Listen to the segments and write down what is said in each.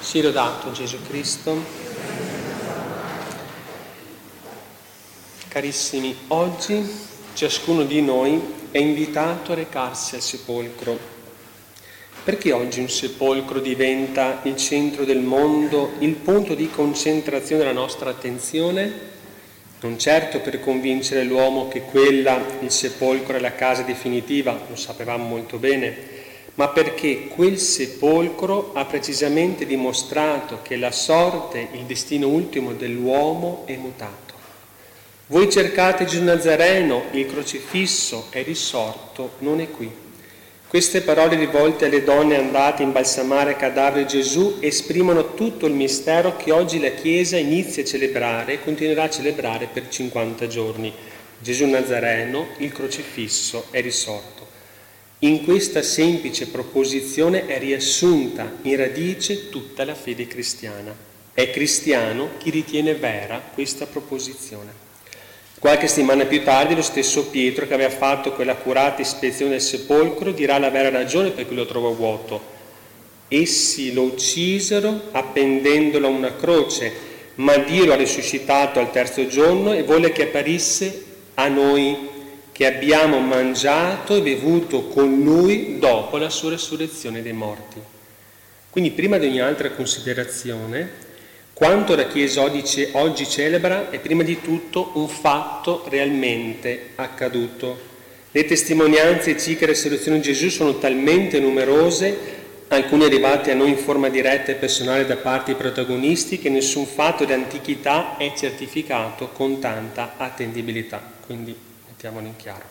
Sia lodato Gesù Cristo. Carissimi, oggi ciascuno di noi è invitato a recarsi al sepolcro. Perché oggi un sepolcro diventa il centro del mondo, il punto di concentrazione della nostra attenzione? Non certo per convincere l'uomo che quella, il sepolcro, è la casa definitiva, lo sapevamo molto bene, ma perché quel sepolcro ha precisamente dimostrato che la sorte, il destino ultimo dell'uomo è mutato. Voi cercate Gesù Nazareno, il crocifisso è risorto, non è qui. Queste parole rivolte alle donne andate a imbalsamare cadavere Gesù esprimono tutto il mistero che oggi la Chiesa inizia a celebrare e continuerà a celebrare per 50 giorni. Gesù Nazareno, il crocifisso è risorto. In questa semplice proposizione è riassunta in radice tutta la fede cristiana. È cristiano chi ritiene vera questa proposizione. Qualche settimana più tardi lo stesso Pietro che aveva fatto quell'accurata ispezione del sepolcro dirà la vera ragione per cui lo trovò vuoto. Essi lo uccisero appendendolo a una croce, ma Dio lo ha risuscitato al terzo giorno e volle che apparisse a noi che abbiamo mangiato e bevuto con lui dopo la sua resurrezione dei morti. Quindi prima di ogni altra considerazione, quanto la Chiesa oggi celebra è prima di tutto un fatto realmente accaduto. Le testimonianze circa la resurrezione di Gesù sono talmente numerose, alcune arrivate a noi in forma diretta e personale da parte dei protagonisti, che nessun fatto di antichità è certificato con tanta attendibilità. Quindi mettiamolo in chiaro.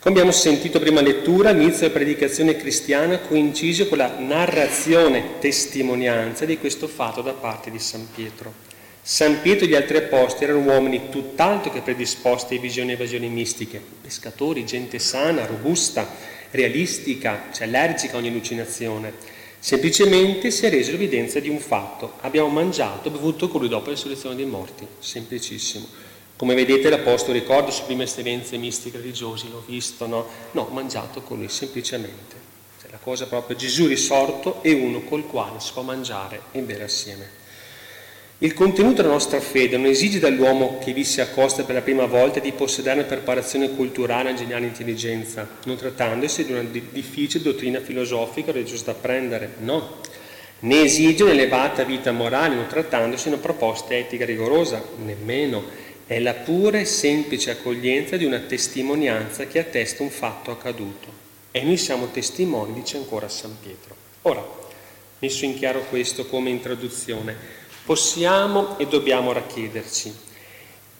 Come abbiamo sentito prima lettura, l'inizio della predicazione cristiana coincise con la narrazione, testimonianza di questo fatto da parte di San Pietro. San Pietro e gli altri apostoli erano uomini tutt'altro che predisposti a visioni e evasioni mistiche, pescatori, gente sana, robusta, realistica, cioè allergica a ogni allucinazione. Semplicemente si è reso l'evidenza di un fatto. Abbiamo mangiato e bevuto con lui dopo la risurrezione dei morti. Semplicissimo. Come vedete l'Apostolo ricorda su prime esperienze mistiche religiose, l'ho visto, no? No, mangiato con lui semplicemente. Cioè, la cosa proprio Gesù risorto è uno col quale si può mangiare e bere assieme. Il contenuto della nostra fede non esige dall'uomo che vi si accosta per la prima volta di possedere una preparazione culturale e geniale intelligenza, non trattandosi di una difficile dottrina filosofica religiosa da apprendere, no. Ne esige un'elevata vita morale, non trattandosi di una proposta etica rigorosa, nemmeno è la pura e semplice accoglienza di una testimonianza che attesta un fatto accaduto. E noi siamo testimoni, dice ancora San Pietro. Ora, messo in chiaro questo come introduzione, possiamo e dobbiamo racchiederci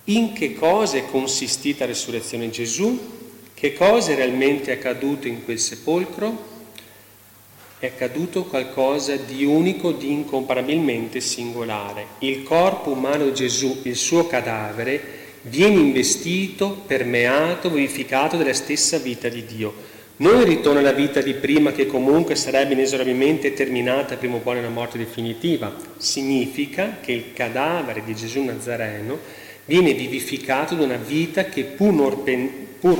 in che cosa è consistita la resurrezione di Gesù, che cosa è realmente accaduto in quel sepolcro, è accaduto qualcosa di unico, di incomparabilmente singolare. Il corpo umano di Gesù, il suo cadavere, viene investito, permeato, vivificato della stessa vita di Dio. Non ritorna alla vita di prima che comunque sarebbe inesorabilmente terminata prima o poi nella morte definitiva. Significa che il cadavere di Gesù Nazareno viene vivificato da una vita che pur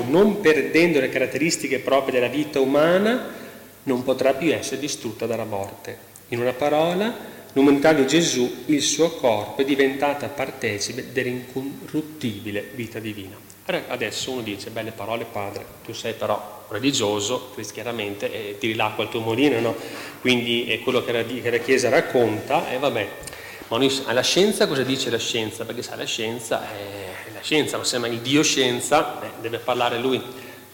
non perdendo le caratteristiche proprie della vita umana, non potrà più essere distrutta dalla morte. In una parola, l'umanità di Gesù, il suo corpo, è diventata partecipe dell'incorruttibile vita divina. Adesso uno dice, belle parole padre, tu sei però religioso, chiaramente eh, tiri l'acqua al tuo mulino, no? quindi è quello che la, che la Chiesa racconta, e vabbè. Ma noi, alla scienza cosa dice la scienza? Perché sa, la scienza è la scienza, ma sembra il Dio scienza, eh, deve parlare lui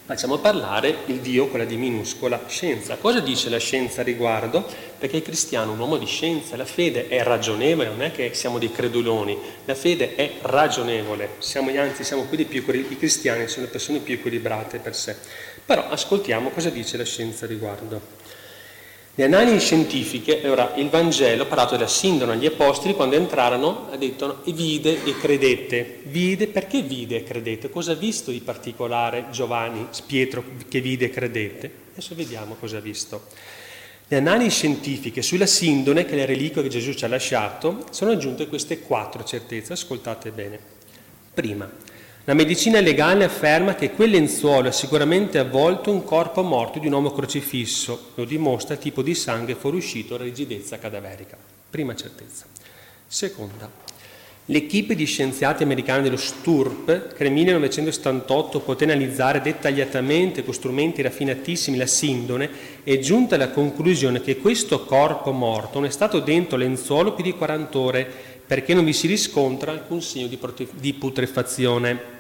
Facciamo parlare il Dio con la D minuscola scienza. Cosa dice la scienza a riguardo? Perché il cristiano è un uomo di scienza, la fede è ragionevole, non è che siamo dei creduloni, la fede è ragionevole, siamo, anzi siamo quelli più, i cristiani sono le persone più equilibrate per sé. Però ascoltiamo cosa dice la scienza a riguardo. Le analisi scientifiche, allora il Vangelo ha parlato della sindrome agli apostoli quando entrarono, ha detto vide e credette. Vide, perché vide e credette? Cosa ha visto di particolare Giovanni, Pietro che vide e credette? Adesso vediamo cosa ha visto. Le analisi scientifiche sulla sindone, che è la reliquia che Gesù ci ha lasciato, sono aggiunte queste quattro certezze, ascoltate bene. Prima, la medicina legale afferma che quel lenzuolo ha sicuramente avvolto un corpo morto di un uomo crocifisso, lo dimostra il tipo di sangue fuoriuscito la rigidezza cadaverica. Prima certezza. Seconda, l'equipe di scienziati americani dello STURP, che nel 1978 poté analizzare dettagliatamente con strumenti raffinatissimi la sindone, è giunta alla conclusione che questo corpo morto non è stato dentro lenzuolo più di 40 ore perché non vi si riscontra alcun segno di putrefazione.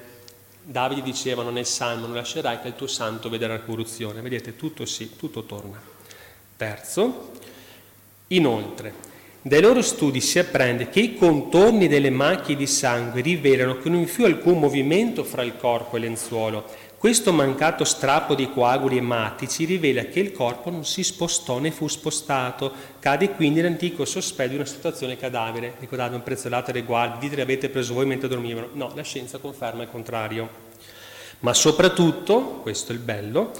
Davide diceva nel Salmo, non lascerai che il tuo santo veda la corruzione. Vedete, tutto sì, tutto torna. Terzo, inoltre, dai loro studi si apprende che i contorni delle macchie di sangue rivelano che non vi fu alcun movimento fra il corpo e il lenzuolo. Questo mancato strappo di coaguli ematici rivela che il corpo non si spostò né fu spostato. Cade quindi l'antico sospetto di una situazione cadavere. Ricordate un prezzolato ai riguardi, dite che avete preso voi mentre dormivano. No, la scienza conferma il contrario. Ma soprattutto, questo è il bello,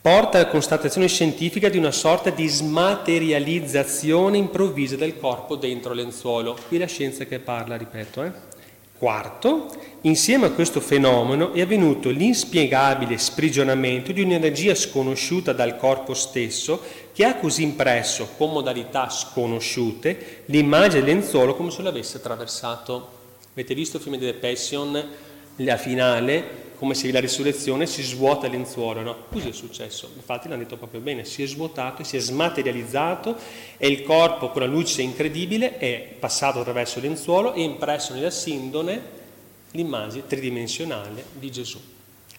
porta alla constatazione scientifica di una sorta di smaterializzazione improvvisa del corpo dentro lenzuolo. Qui la scienza che parla, ripeto. Eh? Quarto, insieme a questo fenomeno è avvenuto l'inspiegabile sprigionamento di un'energia sconosciuta dal corpo stesso che ha così impresso, con modalità sconosciute, l'immagine del lenzuolo come se l'avesse attraversato. Avete visto il film di The Passion, la finale, come se la risurrezione si svuota il lenzuolo, no? Così è successo, infatti l'hanno detto proprio bene, si è svuotato, si è smaterializzato e il corpo con la luce incredibile è passato attraverso il lenzuolo e impresso nella sindone l'immagine tridimensionale di Gesù.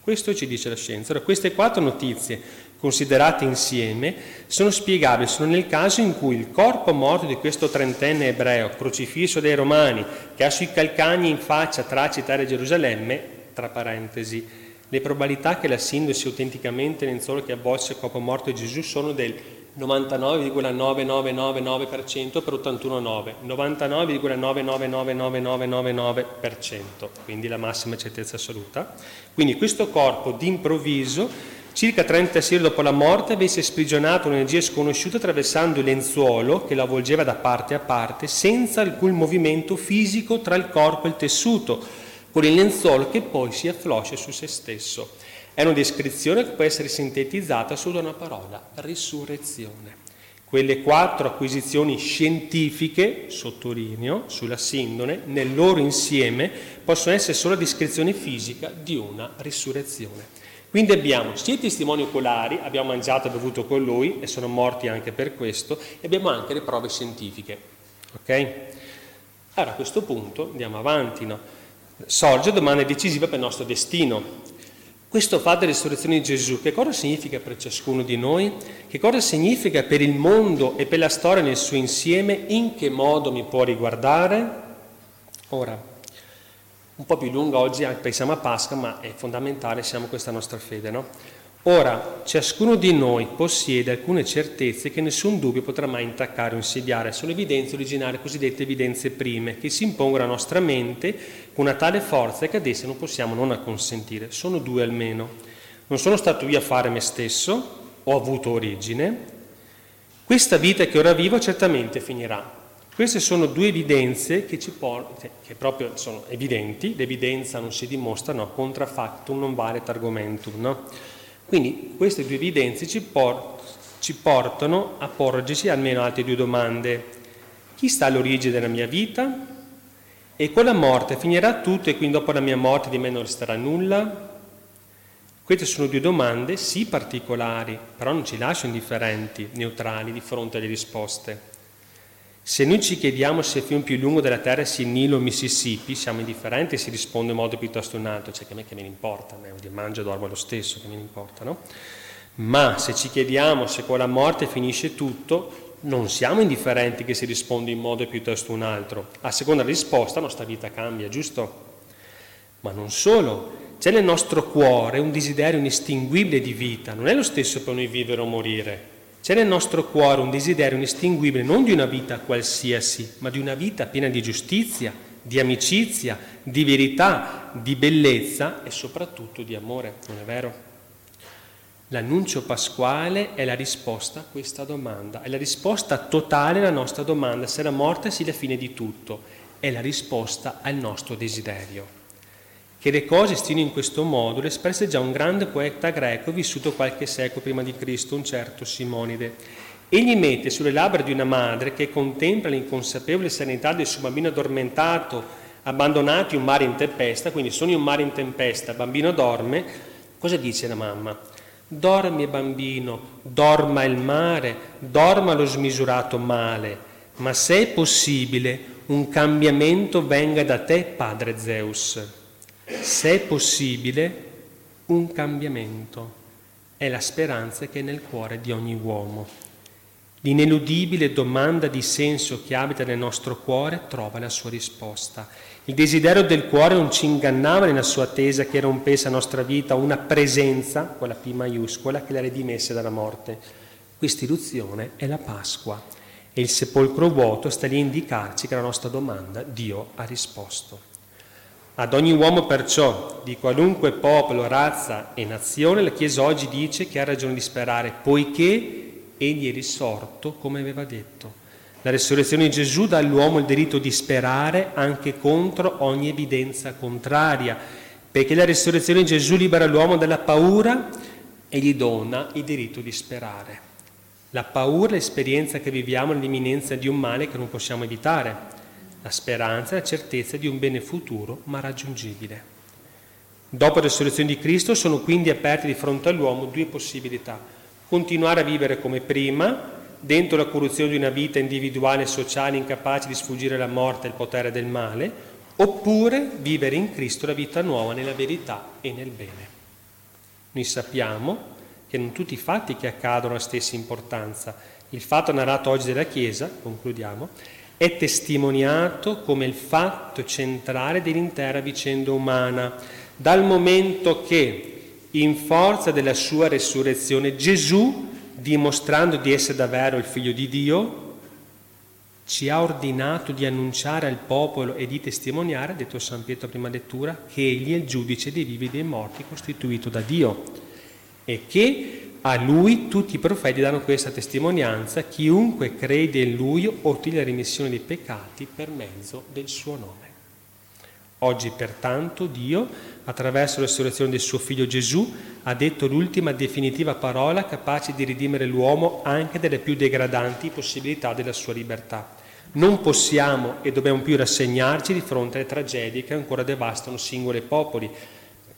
Questo ci dice la scienza. Allora, queste quattro notizie considerate insieme sono spiegabili solo nel caso in cui il corpo morto di questo trentenne ebreo, crocifisso dai romani, che ha sui calcagni in faccia tracce di Gerusalemme, tra parentesi, le probabilità che la sindrome sia autenticamente lenzuolo che avvolse il corpo morto di Gesù sono del 99,99999% per 81,9, 99,9999999%, quindi la massima certezza assoluta. Quindi questo corpo d'improvviso, circa 36 ore dopo la morte, avesse sprigionato un'energia sconosciuta attraversando il lenzuolo che lo avvolgeva da parte a parte, senza alcun movimento fisico tra il corpo e il tessuto, con il lenzuolo che poi si affloscia su se stesso. È una descrizione che può essere sintetizzata solo da una parola, risurrezione. Quelle quattro acquisizioni scientifiche, sottolineo, sulla sindone, nel loro insieme possono essere solo la descrizione fisica di una risurrezione. Quindi abbiamo sia i testimoni oculari, abbiamo mangiato e bevuto con lui e sono morti anche per questo, e abbiamo anche le prove scientifiche. Ok? Allora a questo punto andiamo avanti, no? Sorge domanda decisiva per il nostro destino. Questo fatto della risurrezione di Gesù, che cosa significa per ciascuno di noi? Che cosa significa per il mondo e per la storia nel suo insieme? In che modo mi può riguardare? Ora, un po' più lunga oggi, pensiamo a Pasqua, ma è fondamentale, siamo questa nostra fede, no? Ora, ciascuno di noi possiede alcune certezze che nessun dubbio potrà mai intaccare o insediare. Sono evidenze originarie, cosiddette evidenze prime, che si impongono alla nostra mente con una tale forza che ad esse non possiamo non acconsentire. Sono due almeno. Non sono stato io a fare me stesso, ho avuto origine. Questa vita che ora vivo certamente finirà. Queste sono due evidenze che, ci por- che proprio sono evidenti, l'evidenza non si dimostra, no, contrafactum non vale argumentum, no? Quindi queste due evidenze ci, por- ci portano a porgerci almeno altre due domande. Chi sta all'origine della mia vita? E con la morte finirà tutto e quindi dopo la mia morte di me non resterà nulla? Queste sono due domande, sì particolari, però non ci lasciano indifferenti, neutrali di fronte alle risposte. Se noi ci chiediamo se il fiume più lungo della terra sia il Nilo o Mississippi, siamo indifferenti e si risponde in modo piuttosto un altro, cioè che a me che me ne importa, a mangio e dormo lo stesso, che me ne importa, no? Ma se ci chiediamo se con la morte finisce tutto, non siamo indifferenti che si risponde in modo piuttosto un altro. A seconda risposta la nostra vita cambia, giusto? Ma non solo, c'è nel nostro cuore un desiderio inestinguibile di vita, non è lo stesso per noi vivere o morire. C'è nel nostro cuore un desiderio inestinguibile non di una vita qualsiasi, ma di una vita piena di giustizia, di amicizia, di verità, di bellezza e soprattutto di amore, non è vero? L'annuncio pasquale è la risposta a questa domanda, è la risposta totale alla nostra domanda se la morte sia la fine di tutto, è la risposta al nostro desiderio. Che le cose stiano in questo modo l'espresse già un grande poeta greco vissuto qualche secolo prima di Cristo, un certo Simonide. Egli mette sulle labbra di una madre che contempla l'inconsapevole serenità del suo bambino addormentato, abbandonato in un mare in tempesta, quindi sono in un mare in tempesta, bambino dorme, cosa dice la mamma? Dormi bambino, dorma il mare, dorma lo smisurato male, ma se è possibile un cambiamento venga da te, padre Zeus. Se è possibile un cambiamento è la speranza che è nel cuore di ogni uomo. L'ineludibile domanda di senso che abita nel nostro cuore trova la sua risposta. Il desiderio del cuore non ci ingannava nella sua attesa che rompesse la nostra vita una presenza, quella P maiuscola, che la redimesse dalla morte. Questa iruzione è la Pasqua e il sepolcro vuoto sta lì a indicarci che la nostra domanda Dio ha risposto. Ad ogni uomo perciò, di qualunque popolo, razza e nazione, la Chiesa oggi dice che ha ragione di sperare, poiché egli è risorto come aveva detto. La resurrezione di Gesù dà all'uomo il diritto di sperare anche contro ogni evidenza contraria, perché la resurrezione di Gesù libera l'uomo dalla paura e gli dona il diritto di sperare. La paura è l'esperienza che viviamo nell'imminenza di un male che non possiamo evitare. La speranza è la certezza di un bene futuro ma raggiungibile. Dopo la resurrezione di Cristo sono quindi aperte di fronte all'uomo due possibilità continuare a vivere come prima, dentro la corruzione di una vita individuale e sociale incapace di sfuggire alla morte e al potere del male, oppure vivere in Cristo la vita nuova nella verità e nel bene. Noi sappiamo che non tutti i fatti che accadono hanno la stessa importanza. Il fatto narrato oggi della Chiesa, concludiamo, è testimoniato come il fatto centrale dell'intera vicenda umana, dal momento che in forza della sua resurrezione, Gesù, dimostrando di essere davvero il figlio di Dio, ci ha ordinato di annunciare al popolo e di testimoniare, detto San Pietro prima lettura, che egli è il giudice dei vivi e dei morti costituito da Dio e che a lui tutti i profeti danno questa testimonianza, chiunque crede in lui ottiene la remissione dei peccati per mezzo del suo nome. Oggi pertanto Dio, attraverso la resurrezione del suo figlio Gesù, ha detto l'ultima definitiva parola capace di ridimere l'uomo anche dalle più degradanti possibilità della sua libertà. Non possiamo e dobbiamo più rassegnarci di fronte alle tragedie che ancora devastano singoli popoli,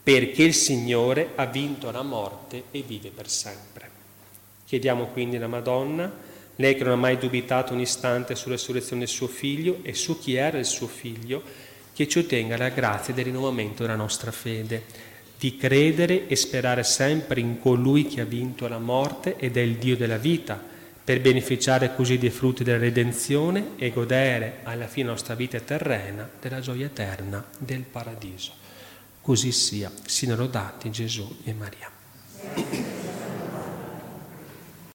perché il Signore ha vinto la morte e vive per sempre. Chiediamo quindi alla Madonna, lei che non ha mai dubitato un istante sulla resurrezione del suo figlio e su chi era il suo figlio, che ci ottenga la grazia del rinnovamento della nostra fede, di credere e sperare sempre in colui che ha vinto la morte ed è il Dio della vita, per beneficiare così dei frutti della redenzione e godere alla fine della nostra vita terrena della gioia eterna del paradiso. Così sia, siano lodati Gesù e Maria.